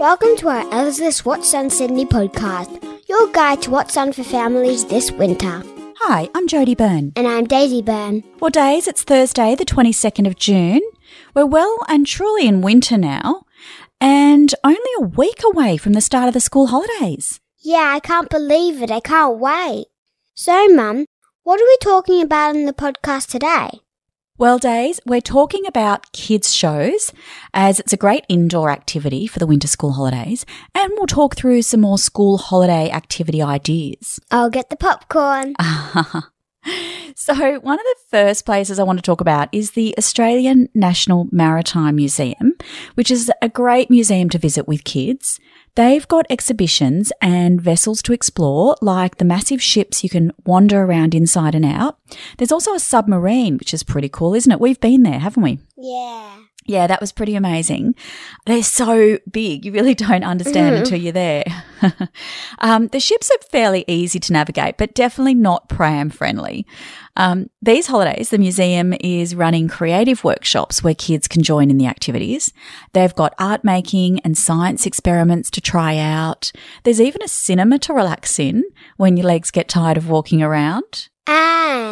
Welcome to our Ellis What's on Sydney podcast, your guide to what's on for families this winter. Hi, I'm Jodie Byrne. And I'm Daisy Byrne. Well, days, it's Thursday, the 22nd of June. We're well and truly in winter now, and only a week away from the start of the school holidays. Yeah, I can't believe it. I can't wait. So, Mum, what are we talking about in the podcast today? Well, Days, we're talking about kids' shows as it's a great indoor activity for the winter school holidays, and we'll talk through some more school holiday activity ideas. I'll get the popcorn. so, one of the first places I want to talk about is the Australian National Maritime Museum, which is a great museum to visit with kids. They've got exhibitions and vessels to explore, like the massive ships you can wander around inside and out. There's also a submarine, which is pretty cool, isn't it? We've been there, haven't we? Yeah. Yeah, that was pretty amazing. They're so big, you really don't understand Mhm. until you're there. um, the ships are fairly easy to navigate, but definitely not pram friendly. Um, these holidays, the museum is running creative workshops where kids can join in the activities. They've got art making and science experiments to try out. There's even a cinema to relax in when your legs get tired of walking around.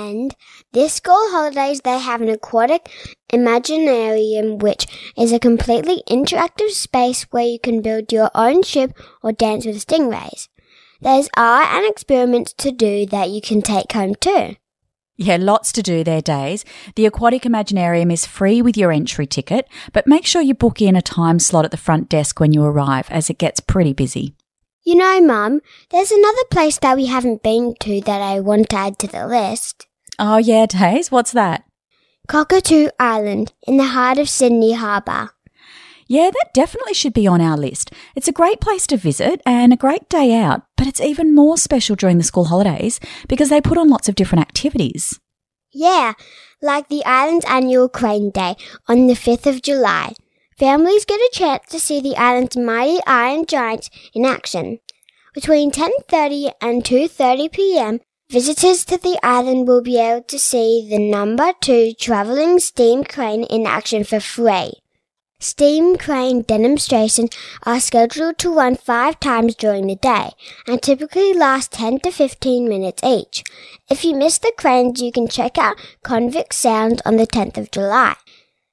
And this school holidays, they have an aquatic imaginarium, which is a completely interactive space where you can build your own ship or dance with stingrays. There's art and experiments to do that you can take home too. Yeah, lots to do there, Days. The Aquatic Imaginarium is free with your entry ticket, but make sure you book in a time slot at the front desk when you arrive, as it gets pretty busy. You know, Mum, there's another place that we haven't been to that I want to add to the list. Oh, yeah, Days, what's that? Cockatoo Island, in the heart of Sydney Harbour. Yeah, that definitely should be on our list. It's a great place to visit and a great day out, but it's even more special during the school holidays because they put on lots of different activities. Yeah, like the island's annual Crane Day on the 5th of July. Families get a chance to see the island's mighty iron giants in action. Between 10:30 and 2:30 p.m., visitors to the island will be able to see the number 2 traveling steam crane in action for free. Steam crane demonstrations are scheduled to run 5 times during the day and typically last 10 to 15 minutes each. If you miss the cranes, you can check out Convict Sounds on the 10th of July.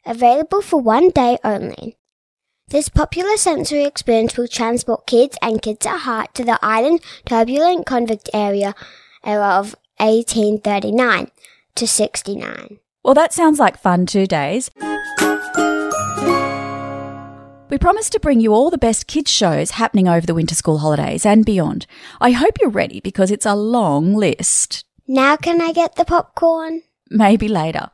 Available for one day only. This popular sensory experience will transport kids and kids at heart to the island turbulent convict area of 1839 to 69. Well, that sounds like fun two Days. We promise to bring you all the best kids' shows happening over the winter school holidays and beyond. I hope you're ready because it's a long list. Now can I get the popcorn? Maybe later.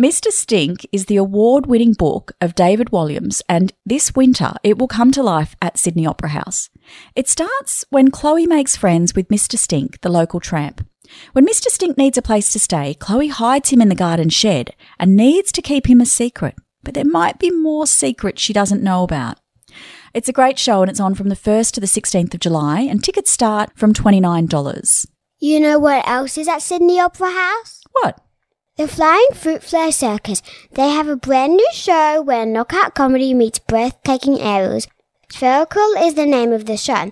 Mr. Stink is the award winning book of David Walliams, and this winter it will come to life at Sydney Opera House. It starts when Chloe makes friends with Mr. Stink, the local tramp. When Mr. Stink needs a place to stay, Chloe hides him in the garden shed and needs to keep him a secret. But there might be more secrets she doesn't know about. It's a great show and it's on from the 1st to the 16th of July, and tickets start from $29. You know what else is at Sydney Opera House? What? The Flying Fruit Fly Circus. They have a brand new show where knockout comedy meets breathtaking aerials. Spherical is the name of the show.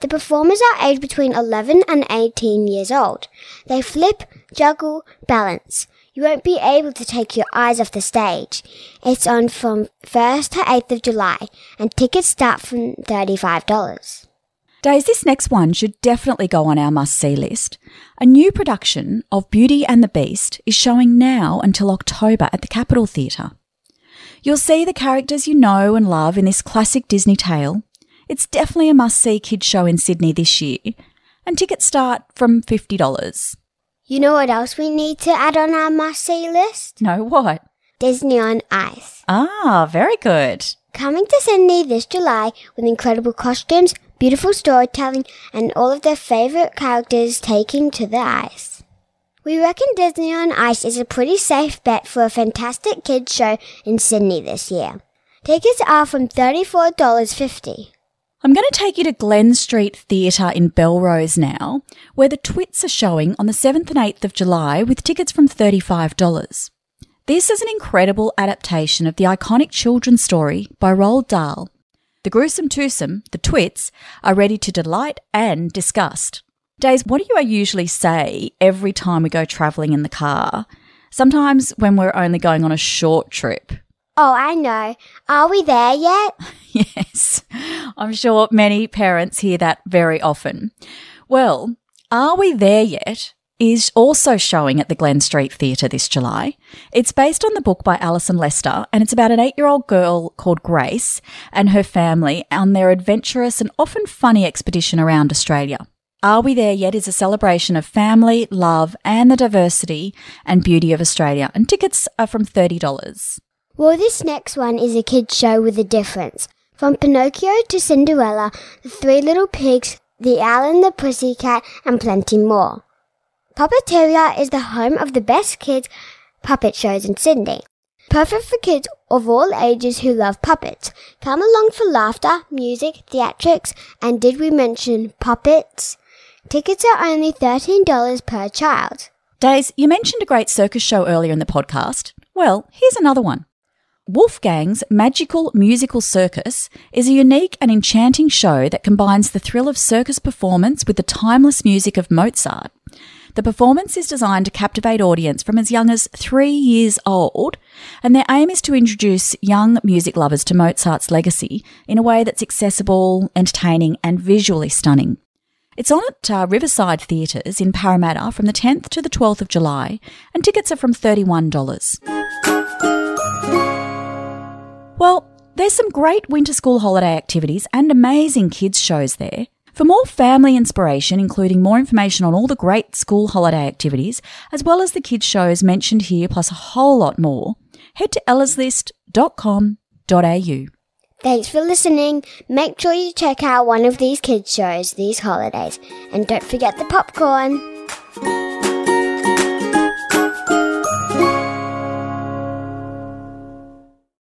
The performers are aged between 11 and 18 years old. They flip, juggle, balance. You won't be able to take your eyes off the stage. It's on from 1st to 8th of July, and tickets start from $35. Days, this next one should definitely go on our must see list. A new production of Beauty and the Beast is showing now until October at the Capitol Theatre. You'll see the characters you know and love in this classic Disney tale. It's definitely a must see kids show in Sydney this year, and tickets start from $50. You know what else we need to add on our must see list? No, what? Disney on Ice. Ah, very good. Coming to Sydney this July with incredible costumes, beautiful storytelling, and all of their favourite characters taking to the ice. We reckon Disney on Ice is a pretty safe bet for a fantastic kids show in Sydney this year. Tickets are from $34.50. I'm going to take you to Glen Street Theatre in Belrose now, where the Twits are showing on the 7th and 8th of July with tickets from $35. This is an incredible adaptation of the iconic children's story by Roald Dahl. The gruesome twosome, the twits, are ready to delight and disgust. Days, what do you usually say every time we go travelling in the car? Sometimes when we're only going on a short trip. Oh, I know. Are we there yet? yes, I'm sure many parents hear that very often. Well, Are We There Yet is also showing at the Glen Street Theatre this July. It's based on the book by Alison Lester and it's about an eight year old girl called Grace and her family on their adventurous and often funny expedition around Australia. Are We There Yet is a celebration of family, love, and the diversity and beauty of Australia, and tickets are from $30. Well, this next one is a kid's show with a difference. From Pinocchio to Cinderella, The Three Little Pigs, The Owl and the Pussycat, and plenty more. Puppeteria is the home of the best kids puppet shows in Sydney. Perfect for kids of all ages who love puppets. Come along for laughter, music, theatrics, and did we mention puppets? Tickets are only $13 per child. Days, you mentioned a great circus show earlier in the podcast. Well, here's another one. Wolfgang's Magical Musical Circus is a unique and enchanting show that combines the thrill of circus performance with the timeless music of Mozart. The performance is designed to captivate audience from as young as three years old, and their aim is to introduce young music lovers to Mozart's legacy in a way that's accessible, entertaining, and visually stunning. It's on at uh, Riverside Theatres in Parramatta from the 10th to the 12th of July, and tickets are from $31. Well, there's some great winter school holiday activities and amazing kids' shows there. For more family inspiration, including more information on all the great school holiday activities, as well as the kids' shows mentioned here, plus a whole lot more, head to ellaslist.com.au. Thanks for listening. Make sure you check out one of these kids' shows these holidays. And don't forget the popcorn.